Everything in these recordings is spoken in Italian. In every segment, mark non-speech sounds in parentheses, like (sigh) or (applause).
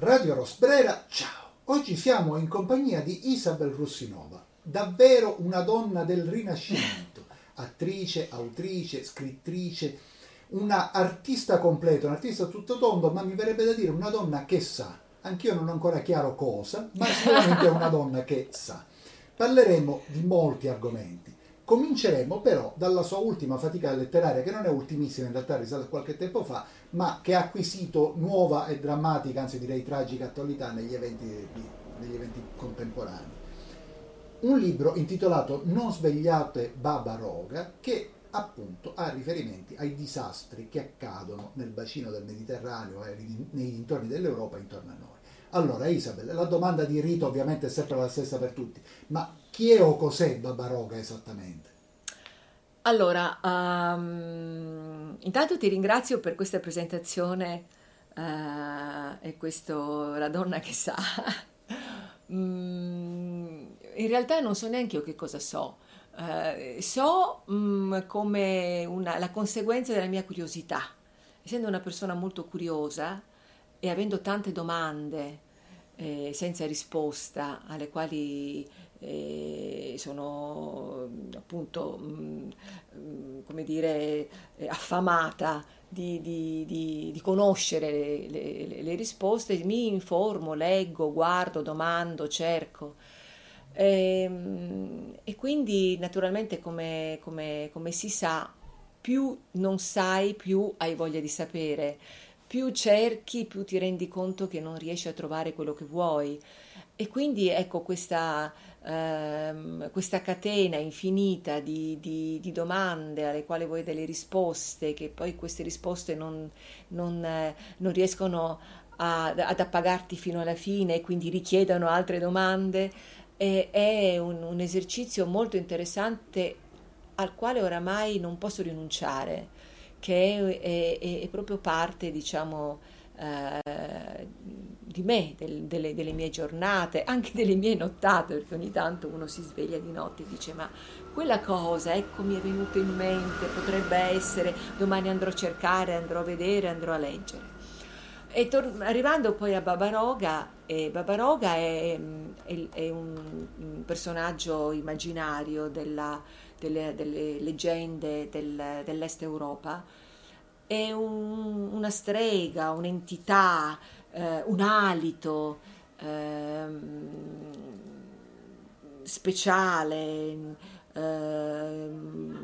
Radio Rosbrera, ciao! Oggi siamo in compagnia di Isabel Russinova, davvero una donna del Rinascimento, attrice, autrice, scrittrice, una artista completa, un artista tutto tondo, ma mi verrebbe da dire una donna che sa. Anch'io non ho ancora chiaro cosa, ma sicuramente è una donna che sa. Parleremo di molti argomenti. Cominceremo però dalla sua ultima fatica letteraria, che non è ultimissima in realtà, risale a qualche tempo fa, ma che ha acquisito nuova e drammatica, anzi direi tragica attualità negli eventi, negli eventi contemporanei. Un libro intitolato Non svegliate Baba Roga, che appunto ha riferimenti ai disastri che accadono nel bacino del Mediterraneo e nei dintorni dell'Europa intorno a noi. Allora, Isabel, la domanda di rito ovviamente è sempre la stessa per tutti, ma chi è o cos'è Babaroga esattamente? Allora, um, intanto ti ringrazio per questa presentazione uh, e questo La donna che sa. (laughs) mm, in realtà non so neanche io che cosa so. Uh, so um, come una, la conseguenza della mia curiosità. Essendo una persona molto curiosa, e avendo tante domande eh, senza risposta alle quali sono appunto mm, come dire eh, affamata di, di, di, di conoscere le, le, le, risposte, mi informo, leggo, guardo, domando, cerco. E, ehm, e quindi naturalmente come, come, come si sa, più non sai, più hai voglia di sapere più cerchi, più ti rendi conto che non riesci a trovare quello che vuoi. E quindi ecco questa, ehm, questa catena infinita di, di, di, domande alle quali vuoi delle risposte, che poi queste risposte non, non, eh, non riescono a, ad appagarti fino alla fine e quindi richiedono altre domande, eh, è un, un esercizio molto interessante al quale oramai non posso rinunciare che è, è, è proprio parte, diciamo, eh, di me, del, delle, delle, mie giornate, anche delle mie nottate, perché ogni tanto uno si sveglia di notte e dice ma quella cosa, ecco mi è venuta in mente, potrebbe essere, domani andrò a cercare, andrò a vedere, andrò a leggere. E tor- arrivando poi a Babaroga, eh, Babaroga è, è, è un, personaggio immaginario della, delle, delle leggende del, dell'Est Europa, è un, una strega, un'entità, eh, un alito eh, speciale, eh,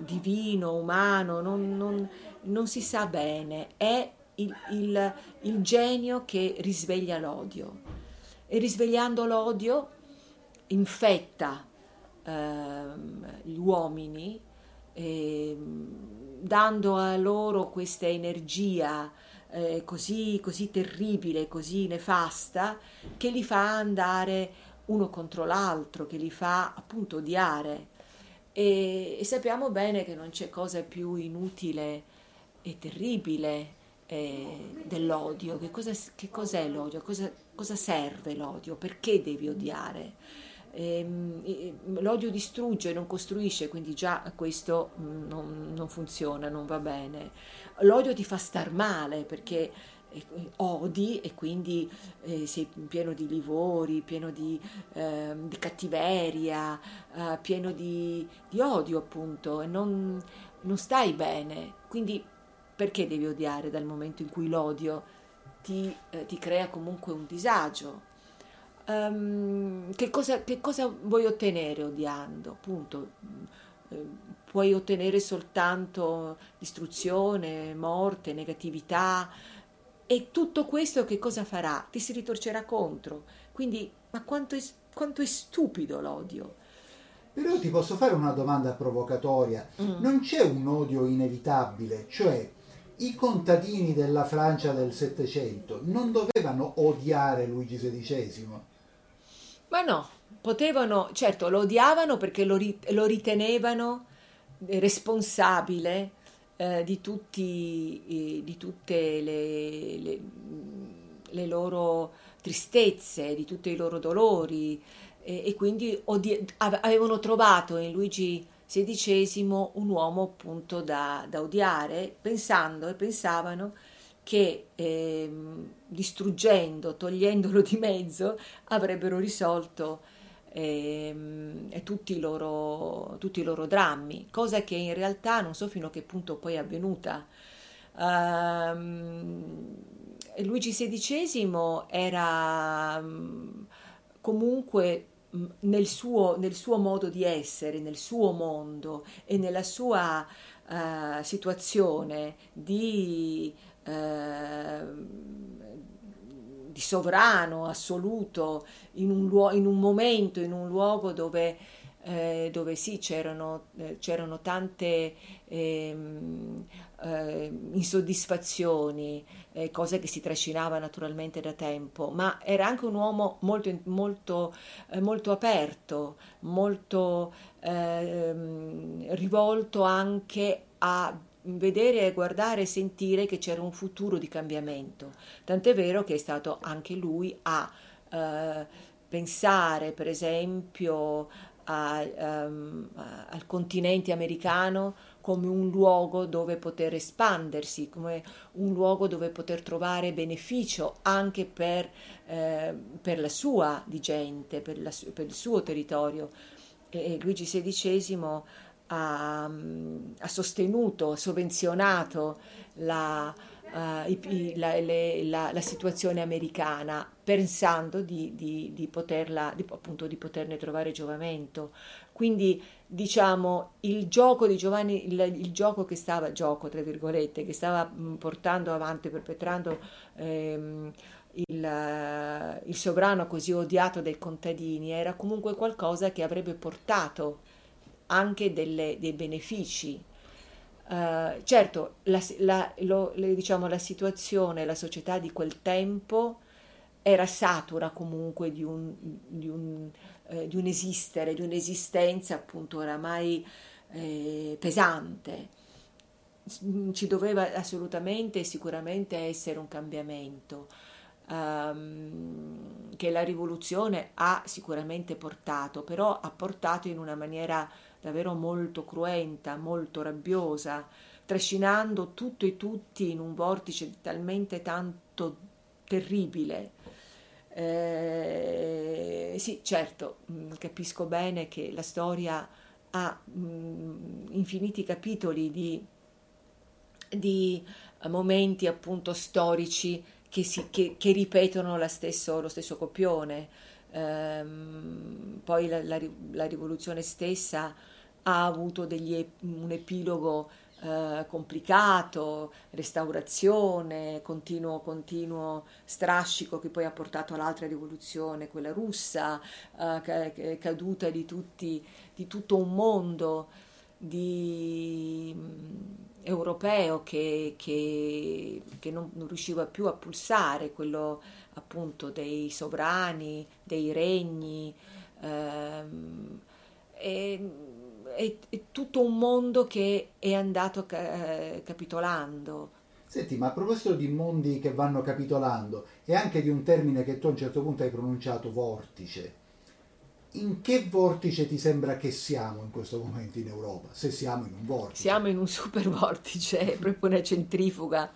divino, umano, non, non, non, si sa bene, è il, il, il genio che risveglia l'odio. E risvegliando l'odio infetta Ehm, gli uomini, eh, dando a loro questa energia eh, così, così terribile, così nefasta, che li fa andare uno contro l'altro, che li fa appunto odiare. E, e sappiamo bene che non c'è cosa più inutile e terribile eh, dell'odio. Che, cosa, che cos'è l'odio? Cosa, cosa serve l'odio? Perché devi odiare? ehm, l'odio distrugge, non costruisce, quindi già questo mm, non, non, funziona, non va bene. L'odio ti fa star male perché eh, odi e quindi eh, sei pieno di livori, pieno di, eh, di cattiveria, eh, pieno di, di, odio appunto e non, non stai bene. Quindi perché devi odiare dal momento in cui l'odio ti, eh, ti crea comunque un disagio? um, che, cosa, che, cosa, vuoi ottenere odiando? Appunto, eh, puoi ottenere soltanto distruzione, morte, negatività e tutto questo che cosa farà? Ti si ritorcerà contro. Quindi, ma quanto è, quanto è stupido l'odio? Però ti posso fare una domanda provocatoria. Mm. Non c'è un odio inevitabile, cioè i contadini della Francia del Settecento non dovevano odiare Luigi XVI, ma no, potevano, certo, lo odiavano perché lo, lo ritenevano responsabile eh, di, tutti, eh, di, tutte le, le, le, loro tristezze, di tutti i loro dolori. E, e quindi odi- avevano trovato in Luigi XVI un uomo appunto da, da odiare, pensando e pensavano che eh, distruggendo, togliendolo di mezzo, avrebbero risolto eh, tutti, i loro, tutti, i loro, drammi, cosa che in realtà non so fino a che punto poi è avvenuta. Uh, Luigi XVI era um, comunque nel suo, nel suo, modo di essere, nel suo mondo e nella sua uh, situazione di, uh, di, sovrano assoluto in un, luo- in un, momento, in un luogo dove, eh, dove sì c'erano, eh, c'erano tante ehm, eh, insoddisfazioni, eh, cose che si trascinava naturalmente da tempo, ma era anche un uomo molto, molto, eh, molto aperto, molto ehm, rivolto anche a vedere, guardare e sentire che c'era un futuro di cambiamento. Tant'è vero che è stato anche lui a eh, pensare, per esempio, a, um, al continente americano come un luogo dove poter espandersi, come un luogo dove poter trovare beneficio anche per, eh, per la sua di gente, per, la, per il suo territorio. E, Luigi XVI ha, ha, sostenuto, sovvenzionato la, uh, i, la, le, la, la, situazione americana pensando di, di, di, poterla, di, appunto, di poterne trovare giovamento. Quindi diciamo il gioco di Giovanni, il, il gioco che stava, gioco che stava mm, portando avanti, perpetrando ehm, il, il, sovrano così odiato dai contadini, era comunque qualcosa che avrebbe portato anche delle, dei benefici Uh, certo, la, la, lo, le, diciamo, la situazione, la società di quel tempo era satura comunque di un, di un, eh, di un esistere, di un'esistenza appunto oramai eh, pesante. Ci doveva assolutamente e sicuramente essere un cambiamento um, che la rivoluzione ha sicuramente portato, però ha portato in una maniera davvero molto cruenta, molto rabbiosa, trascinando tutto e tutti in un vortice talmente tanto terribile. Eh, sì, certo, mm, capisco bene che la storia ha mh, mm, infiniti capitoli di, di, momenti appunto storici che, si, che, che ripetono stesso, lo stesso copione. Eh, poi la, la, la rivoluzione stessa ha avuto degli, un epilogo eh, complicato, restaurazione, continuo, continuo strascico che poi ha portato all'altra rivoluzione, quella russa, eh, caduta di, tutti, di tutto un mondo di, mm, europeo che, che, che non, non, riusciva più a pulsare, quello appunto dei sovrani, dei regni. Ehm, e, è, è, tutto un mondo che è andato eh, capitolando. Senti, ma a proposito di mondi che vanno capitolando e anche di un termine che tu a un certo punto hai pronunciato, vortice, in che vortice ti sembra che siamo in questo momento in Europa? Se siamo in un vortice. Siamo in un super vortice, è proprio una centrifuga,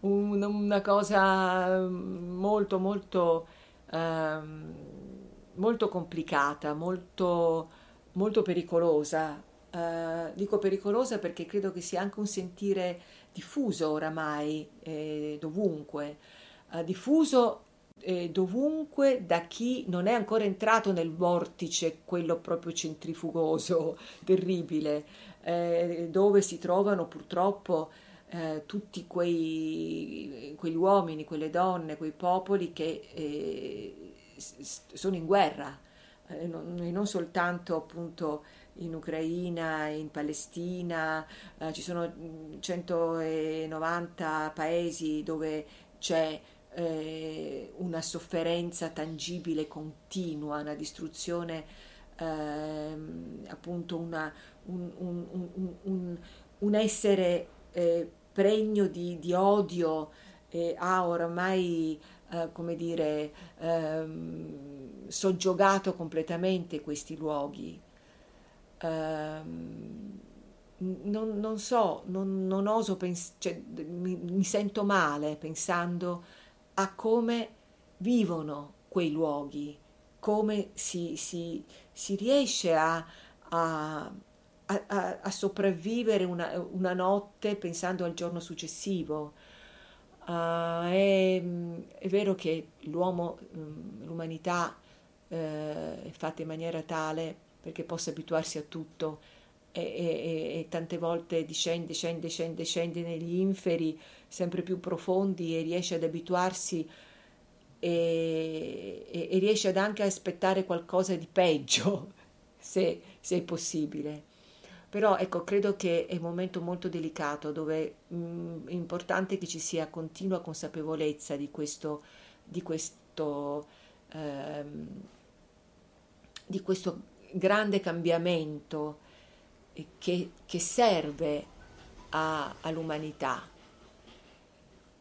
un, una cosa molto, molto, um, molto complicata, molto molto pericolosa. Uh, dico pericolosa perché credo che sia anche un sentire diffuso oramai eh, dovunque, uh, diffuso eh, dovunque da chi non è ancora entrato nel vortice, quello proprio centrifugoso, (laughs) terribile, eh, dove si trovano purtroppo eh, tutti quei, quegli uomini, quelle donne, quei popoli che eh, sono in guerra eh, non, non soltanto appunto in Ucraina, in Palestina, eh, ci sono 190 paesi dove c'è eh, una sofferenza tangibile continua, una distruzione, eh, appunto una, un, un, un, un, essere eh, pregno di, di odio ha oramai eh, come dire, ehm, soggiogato completamente questi luoghi. Um, non, non so, non, non oso pensare, cioè, mi, mi sento male pensando a come vivono quei luoghi, come si, si, si riesce a, a, a, a sopravvivere una, una, notte pensando al giorno successivo. Uh, è, è, vero che l'uomo, mm, l'umanità eh, è fatta in maniera tale perché possa abituarsi a tutto e, e, e, tante volte discende, scende, scende, scende negli inferi sempre più profondi e riesce ad abituarsi e, e riesce ad anche aspettare qualcosa di peggio, (laughs) se, se è possibile. Però ecco, credo che è un momento molto delicato dove mh, mm, è importante che ci sia continua consapevolezza di questo, di questo, ehm, di questo grande cambiamento che, che serve a, all'umanità,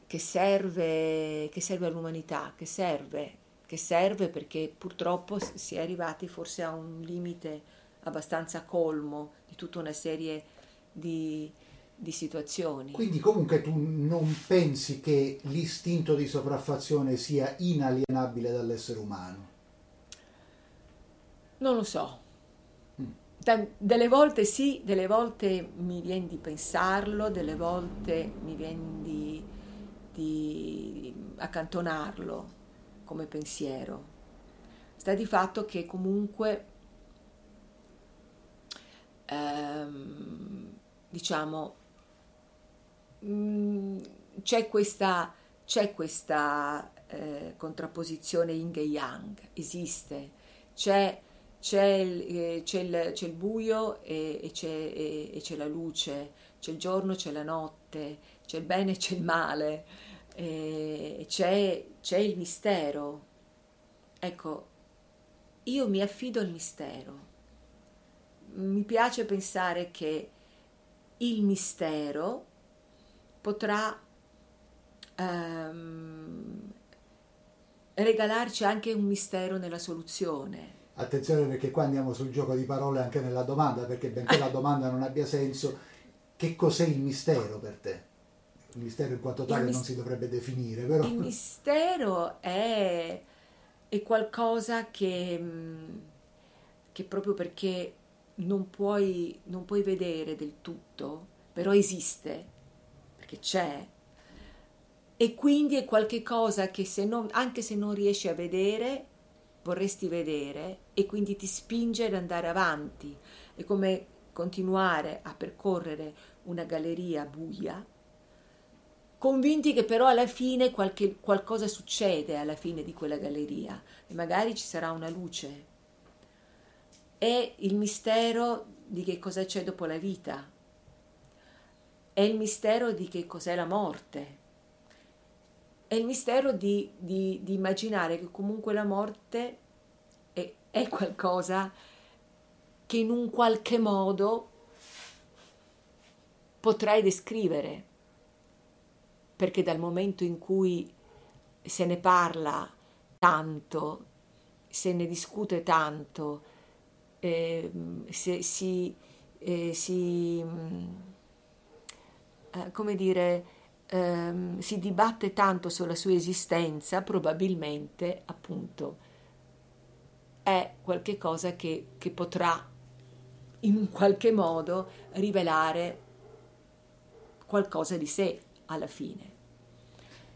che serve, che serve all'umanità, che serve, che serve perché purtroppo si è arrivati forse a un limite abbastanza colmo di tutta una serie di, di situazioni. Quindi comunque tu non pensi che l'istinto di sopraffazione sia inalienabile dall'essere umano? Non lo so. Mm. Delle volte sì, delle volte mi viene di pensarlo, delle volte mi viene di, di accantonarlo come pensiero. Sta di fatto che comunque ehm, diciamo, mh, mm, c'è questa, c'è questa eh, contrapposizione yin e yang, esiste, c'è, c'è, il, eh, c'è, il, c'è il, buio e, e, c'è, e, e, c'è, la luce, c'è il giorno, c'è la notte, c'è il bene e c'è il male, c'è, c'è il mistero. Ecco, io mi affido al mistero mi piace pensare che il mistero potrà um, regalarci anche un mistero nella soluzione. Attenzione perché qua andiamo sul gioco di parole anche nella domanda, perché benché la domanda non abbia senso, che cos'è il mistero per te? Il mistero in quanto tale mis- non si dovrebbe definire, però... Il mistero è, è qualcosa che, che proprio perché non puoi, non puoi vedere del tutto, però esiste, perché c'è. E quindi è qualcosa che se non, anche se non riesci a vedere, vorresti vedere e quindi ti spinge ad andare avanti. È come continuare a percorrere una galleria buia, convinti che però alla fine qualche, qualcosa succede alla fine di quella galleria e magari ci sarà una luce è il mistero di che cosa c'è dopo la vita, è il mistero di che cos'è la morte, è il mistero di, di, di immaginare che comunque la morte è, è qualcosa che in un qualche modo potrai descrivere, perché dal momento in cui se ne parla tanto, se ne discute tanto, eh, si, si, eh, si eh, come dire, ehm, si dibatte tanto sulla sua esistenza, probabilmente appunto è qualcosa che, che potrà in un qualche modo rivelare qualcosa di sé alla fine.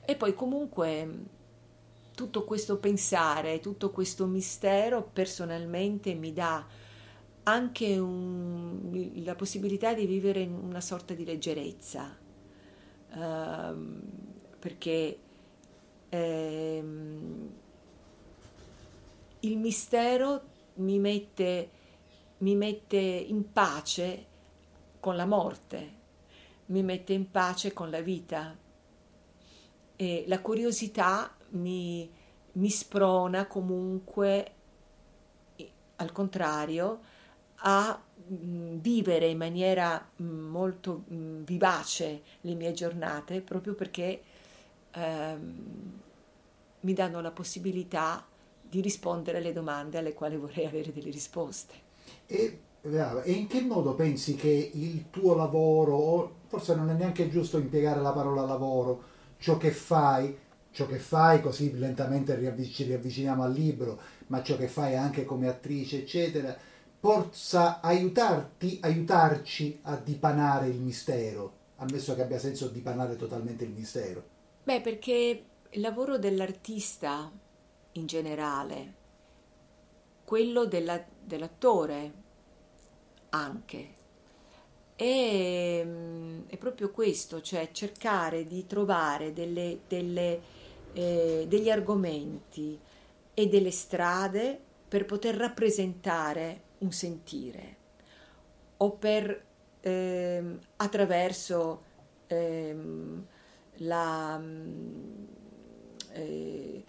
E poi comunque tutto questo pensare, tutto questo mistero personalmente mi dà anche un, la possibilità di vivere in una sorta di leggerezza, uh, perché ehm, il mistero mi mette, mi mette in pace con la morte, mi mette in pace con la vita. E la curiosità mi, mi sprona comunque, al contrario, a vivere in maniera molto vivace le mie giornate proprio perché ehm, mi danno la possibilità di rispondere alle domande alle quali vorrei avere delle risposte. E E in che modo pensi che il tuo lavoro, forse non è neanche giusto impiegare la parola lavoro, ciò che fai, ciò che fai così lentamente ci riavviciniamo al libro, ma ciò che fai anche come attrice, eccetera, possa aiutarti, aiutarci a dipanare il mistero, ammesso che abbia senso dipanare totalmente il mistero. Beh, perché il lavoro dell'artista in generale, quello della, dell'attore anche, è, è, proprio questo, cioè cercare di trovare delle, delle, eh, degli argomenti e delle strade per poter rappresentare un sentire o per eh, attraverso eh, la eh,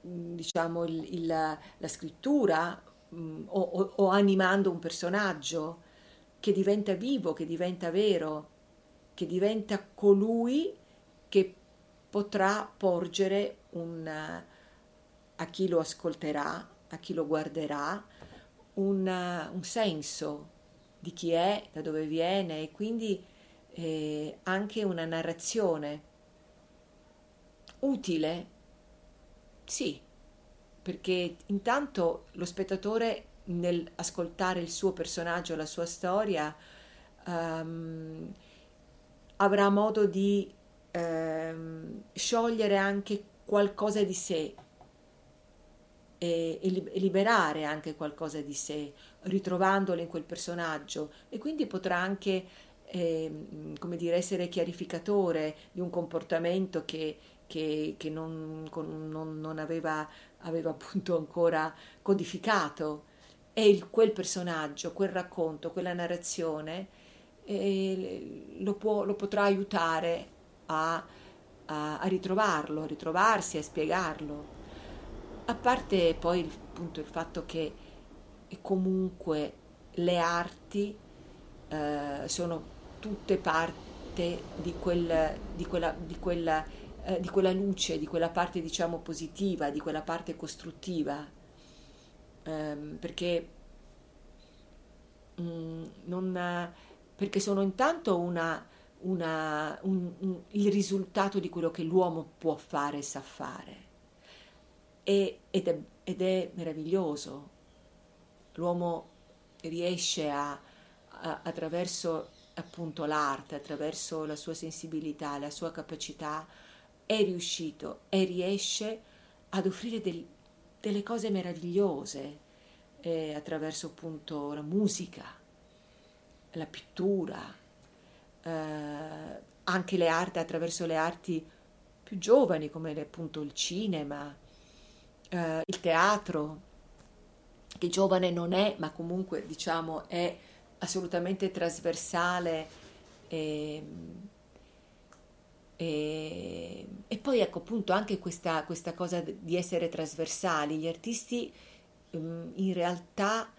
diciamo il, il, la scrittura mh, mm, o, o, o animando un personaggio che diventa vivo, che diventa vero, che diventa colui che potrà porgere un, a chi lo ascolterà, a chi lo guarderà, un, un senso di chi è, da dove viene e quindi eh, anche una narrazione utile? Sì, perché intanto lo spettatore nell'ascoltare il suo personaggio, la sua storia, um, avrà modo di um, sciogliere anche qualcosa di sé e, e, liberare anche qualcosa di sé, ritrovandolo in quel personaggio e quindi potrà anche eh, come dire, essere chiarificatore di un comportamento che, che, che non, non, non aveva, aveva, appunto ancora codificato e il, quel personaggio, quel racconto, quella narrazione eh, lo, può, lo, potrà aiutare a, a, a ritrovarlo, a ritrovarsi, a spiegarlo. A parte poi appunto il fatto che comunque le arti eh, sono tutte parte di, quel, di, quella, di, quella, eh, di, quella, luce, di quella parte diciamo positiva, di quella parte costruttiva, ehm, perché, mh, mm, non, perché sono intanto una, una, un, un, il risultato di quello che l'uomo può fare e sa fare e, ed, è, ed, è, meraviglioso. L'uomo riesce a, a, attraverso appunto l'arte, attraverso la sua sensibilità, la sua capacità, è riuscito e riesce ad offrire del, delle cose meravigliose eh, attraverso appunto la musica, la pittura, eh, anche le arti, attraverso le arti più giovani come appunto il cinema, eh, il teatro, che giovane non è, ma comunque diciamo è assolutamente trasversale. E, e, e, poi ecco appunto anche questa, questa, cosa di essere trasversali. Gli artisti um, in realtà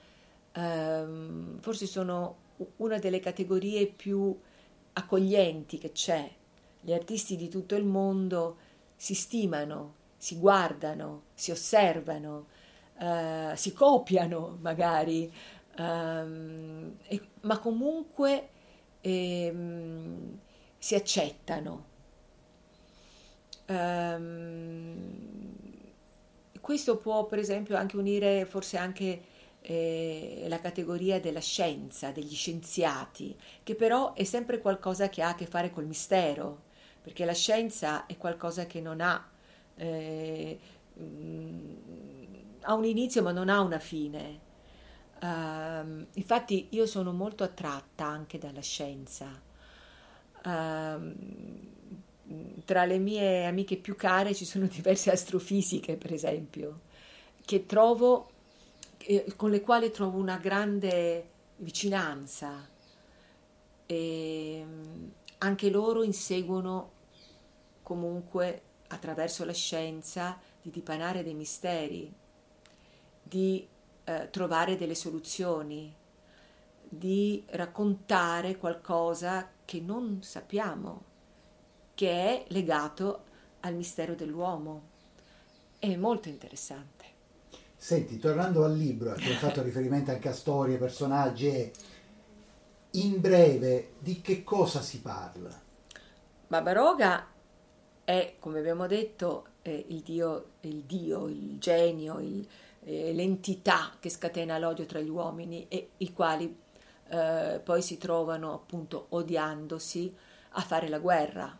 um, forse sono una delle categorie più accoglienti che c'è. Gli artisti di tutto il mondo si stimano, si guardano, si osservano, uh, si copiano magari, um, e, ma comunque ehm, si accettano. Um, questo può per esempio anche unire forse anche eh, la categoria della scienza, degli scienziati, che però è sempre qualcosa che ha a che fare col mistero, perché la scienza è qualcosa che non ha eh, ha un inizio ma non ha una fine. Uh, infatti io sono molto attratta anche dalla scienza. Uh, tra le mie amiche più care ci sono (laughs) diverse astrofisiche, per esempio, che trovo, eh, con le quali trovo una grande vicinanza. E anche loro inseguono comunque attraverso la scienza di dipanare dei misteri, di eh, trovare delle soluzioni, di raccontare qualcosa che non sappiamo, che è legato al mistero dell'uomo. È molto interessante. Senti, tornando al libro, che hai fatto riferimento anche a storie, personaggi, in breve di che cosa si parla? Barbaroga è, come abbiamo detto, il dio, il dio, il genio, il, eh, l'entità che scatena l'odio tra gli uomini e i quali eh, poi si trovano appunto odiandosi a fare la guerra.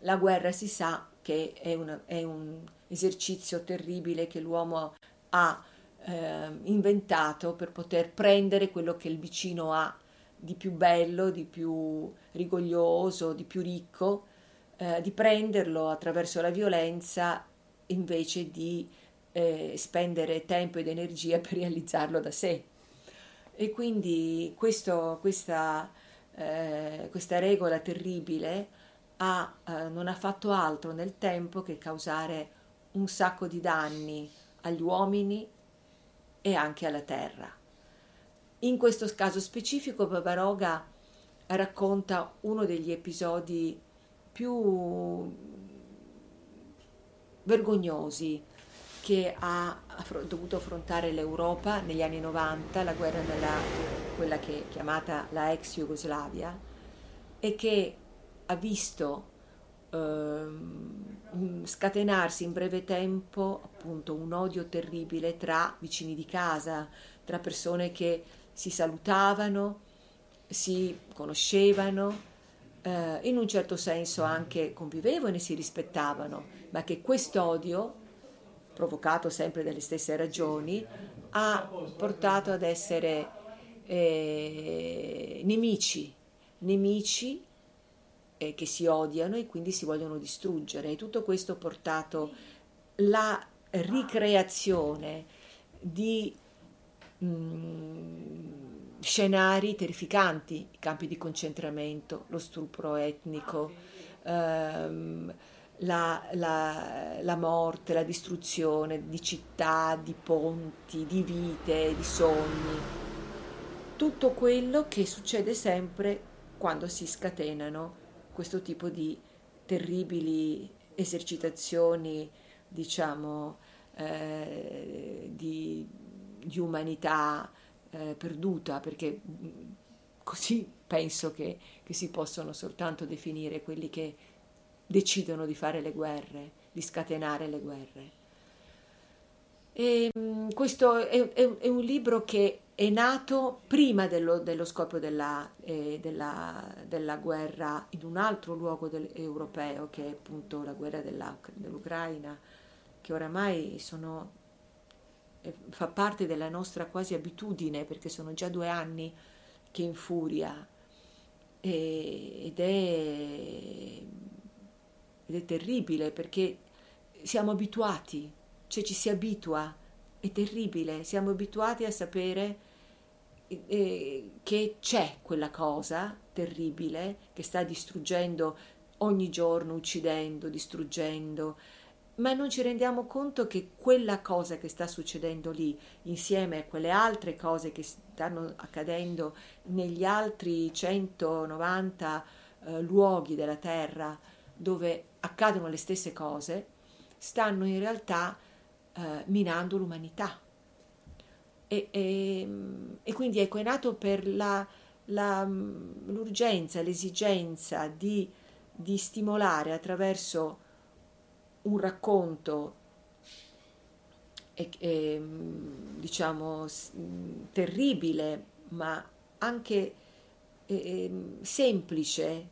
La guerra si sa che è, una, è un esercizio terribile che l'uomo ha eh, inventato per poter prendere quello che il vicino ha di più bello, di più rigoglioso, di più ricco, eh, di prenderlo attraverso la violenza invece di eh, spendere tempo ed energia (laughs) per realizzarlo da sé. E quindi questo, questa, eh, questa, regola terribile ha, eh, non ha fatto altro nel tempo che causare un sacco di danni agli uomini e anche alla terra. In questo caso specifico Babaroga racconta uno degli episodi più vergognosi che ha dovuto affrontare l'Europa negli anni 90, la guerra nella quella che è chiamata la ex Jugoslavia e che ha visto ehm, scatenarsi in breve tempo appunto un odio terribile tra vicini di casa, tra persone che si salutavano, si conoscevano, eh, in un certo senso anche convivevano e si rispettavano, ma che quest'odio provocato sempre dalle stesse ragioni, ha portato ad essere eh, nemici, nemici eh, che si odiano e quindi si vogliono distruggere. E tutto questo ha portato la ricreazione di mm, scenari terrificanti, i campi di concentramento, lo stupro etnico. Ehm, la, la, la, morte, la distruzione di città, di ponti, di vite, di sogni, tutto quello che succede sempre quando si scatenano questo tipo di terribili esercitazioni, diciamo, eh, di, di, umanità eh, perduta, perché così penso che, che si possono soltanto definire quelli che decidono di fare le guerre, di scatenare le guerre. E, mm, questo è, è, è, un libro che è nato prima dello, dello scoppio della, eh, della, della, guerra in un altro luogo del, europeo, che è appunto la guerra dell'Ucraina, che oramai sono, fa parte della nostra quasi abitudine, perché sono già due anni che infuria ed è ed è terribile perché siamo abituati, cioè ci si abitua, è terribile, siamo abituati a sapere eh, che c'è quella cosa terribile che sta distruggendo ogni giorno, uccidendo, distruggendo, ma non ci rendiamo conto che quella cosa che sta succedendo lì, insieme a quelle altre cose che stanno accadendo negli altri 190 eh, luoghi della Terra, dove accadono le stesse cose, stanno in realtà eh, minando l'umanità. E, e, e, quindi ecco, è nato per la, la, l'urgenza, l'esigenza di, di stimolare attraverso un racconto e, e, diciamo terribile, ma anche eh, semplice,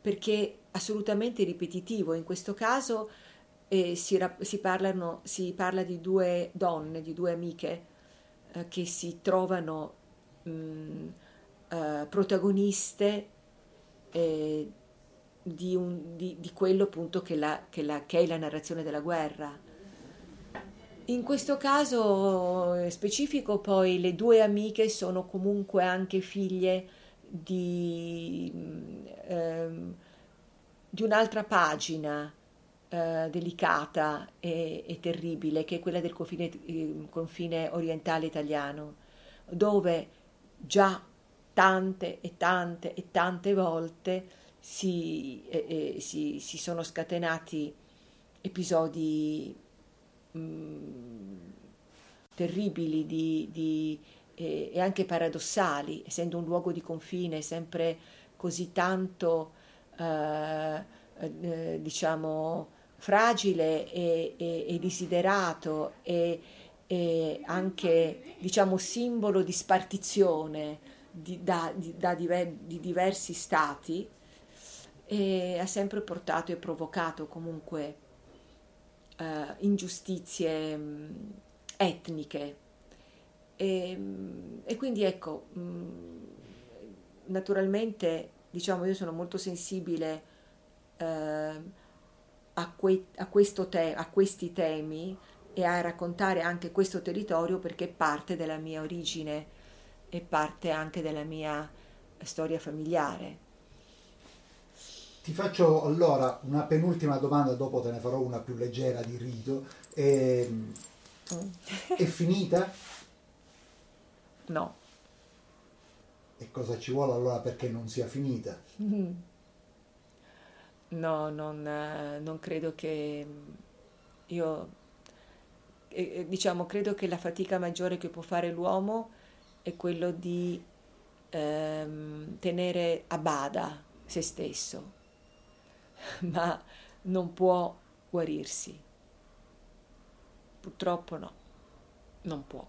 perché assolutamente ripetitivo. In questo caso eh, si, si, parlano, si, parla di due donne, di due amiche eh, che si trovano mh, mm, eh, protagoniste eh, di, un, di, di, quello appunto che, la, che, la, che è la narrazione della guerra. In questo caso eh, specifico poi le due amiche sono comunque anche figlie di... Mm, ehm, di un'altra pagina eh, delicata e, e, terribile, che è quella del confine, eh, confine orientale italiano, dove già tante e tante e tante volte si, eh, eh, si, si sono scatenati episodi mh, mm, terribili di, di, eh, e anche paradossali, essendo un luogo di confine sempre così tanto, eh, eh, diciamo, fragile e, e, e desiderato e, e, anche, diciamo, simbolo di spartizione di, da, di, da diver, di diversi stati, e ha sempre portato e provocato comunque eh, ingiustizie mh, etniche. E, e, quindi ecco, mh, naturalmente diciamo io sono molto sensibile eh, a, que, a, te, a questi temi e a raccontare anche questo territorio perché è parte della mia origine e parte anche della mia storia familiare. Ti faccio allora una penultima domanda, dopo te ne farò una più leggera di rito. E, ehm, mm. È finita? No. E cosa ci vuole allora perché non sia finita? (laughs) No, non, non credo che io, diciamo, credo che la fatica maggiore che può fare l'uomo è quello di ehm, tenere a bada se stesso, (laughs) ma non può guarirsi. Purtroppo no, non può.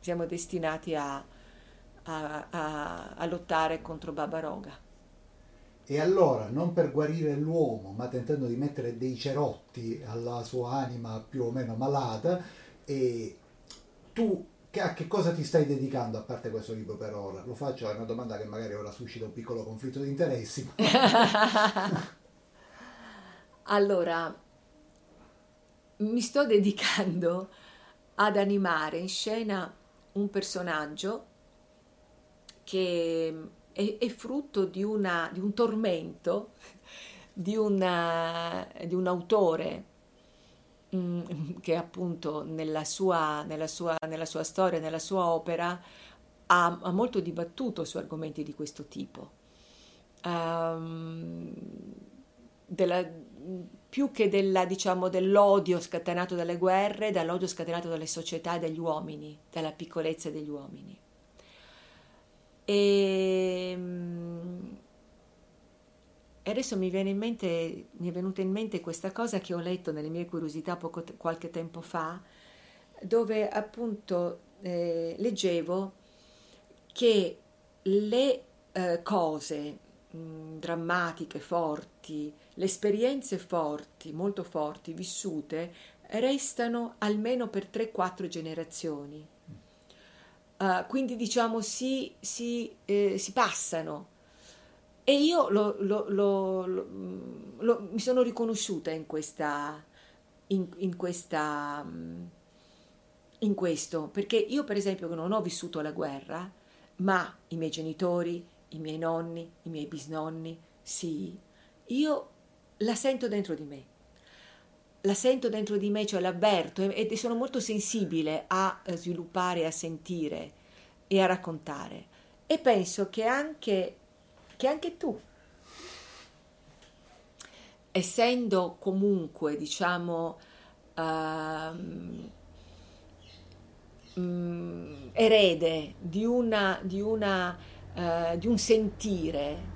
Siamo destinati a, a, a, a lottare contro Babaroga. E allora, non per guarire l'uomo, ma tentando di mettere dei cerotti alla sua anima più o meno malata, e tu a che cosa ti stai dedicando a parte questo libro per ora? Lo faccio, è una domanda che magari ora suscita un piccolo conflitto di interessi. (laughs) (laughs) allora, mi sto (laughs) dedicando ad animare in scena un personaggio che è, è frutto di, una, di, un tormento (laughs) di, una, di un autore Mm, che appunto nella sua, nella, sua, nella sua, storia, nella sua opera, ha, ha, molto dibattuto su argomenti di questo tipo. Um, della, più che della, diciamo, dell'odio scatenato dalle guerre, dall'odio scatenato dalle società e dagli uomini, dalla piccolezza degli uomini. E, um, e adesso mi, mente, mi è venuta in mente questa cosa che ho letto nelle mie curiosità poco, qualche tempo fa, dove appunto eh, leggevo che le eh, cose mh, drammatiche, forti, le esperienze forti, molto forti, vissute, restano almeno per 3-4 generazioni. Uh, quindi diciamo si, si, eh, si passano e io lo, lo, lo, mi sono riconosciuta in questa, in, in, questa, in questo, perché io per esempio non ho vissuto la guerra, ma i miei genitori, i miei nonni, i miei bisnonni, sì, io la sento dentro di me. La sento dentro di me, cioè l'avverto e sono molto sensibile a sviluppare, a sentire e a raccontare. E penso che anche che anche tu, essendo comunque, diciamo, uh, erede di, una, di, una, uh, di un sentire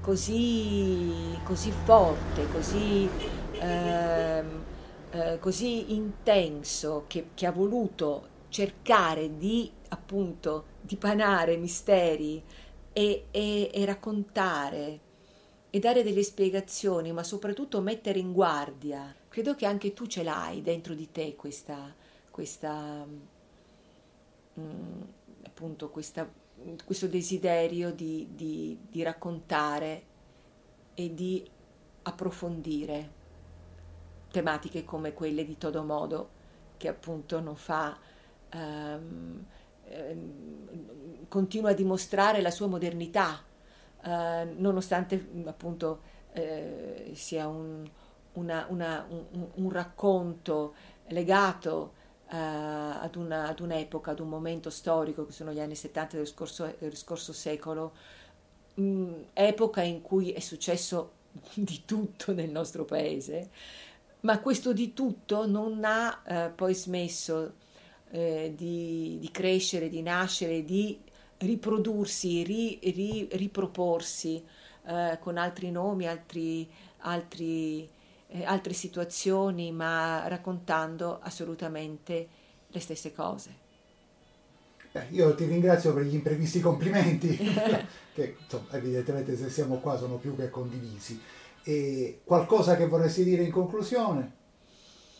così, così forte, così, uh, così intenso, che, che ha voluto cercare di appunto dipanare misteri e, e, e raccontare e dare delle spiegazioni, ma soprattutto mettere in guardia. Credo che anche tu ce l'hai dentro di te questa, questa mm, appunto questa, questo desiderio di, di, di, raccontare e di approfondire tematiche come quelle di Todo Modo, che appunto non fa um, Ehm, continua a dimostrare la sua modernità, eh, nonostante appunto eh, sia un, una, una, un, un, racconto legato eh, ad, una, ad, un'epoca, ad un momento storico che sono gli anni 70 del scorso, del scorso secolo, mh, mm, epoca in cui è successo di tutto nel nostro paese, ma questo di tutto non ha eh, poi smesso eh, di, di, crescere, di nascere, di riprodursi, ri, ri, riproporsi eh, con altri nomi, altri, altri, eh, altre situazioni, ma raccontando assolutamente le stesse cose. Eh, io ti ringrazio per gli imprevisti complimenti, (laughs) che insomma, evidentemente se siamo qua sono più che condivisi. E qualcosa che vorresti dire in conclusione?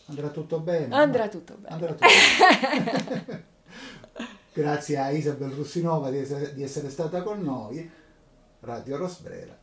Andrà tutto bene? Andrà no? tutto bene. Andrà tutto bene. (laughs) Grazie a Isabel Russinova di essere, di essere stata con noi. Radio Rosbrera.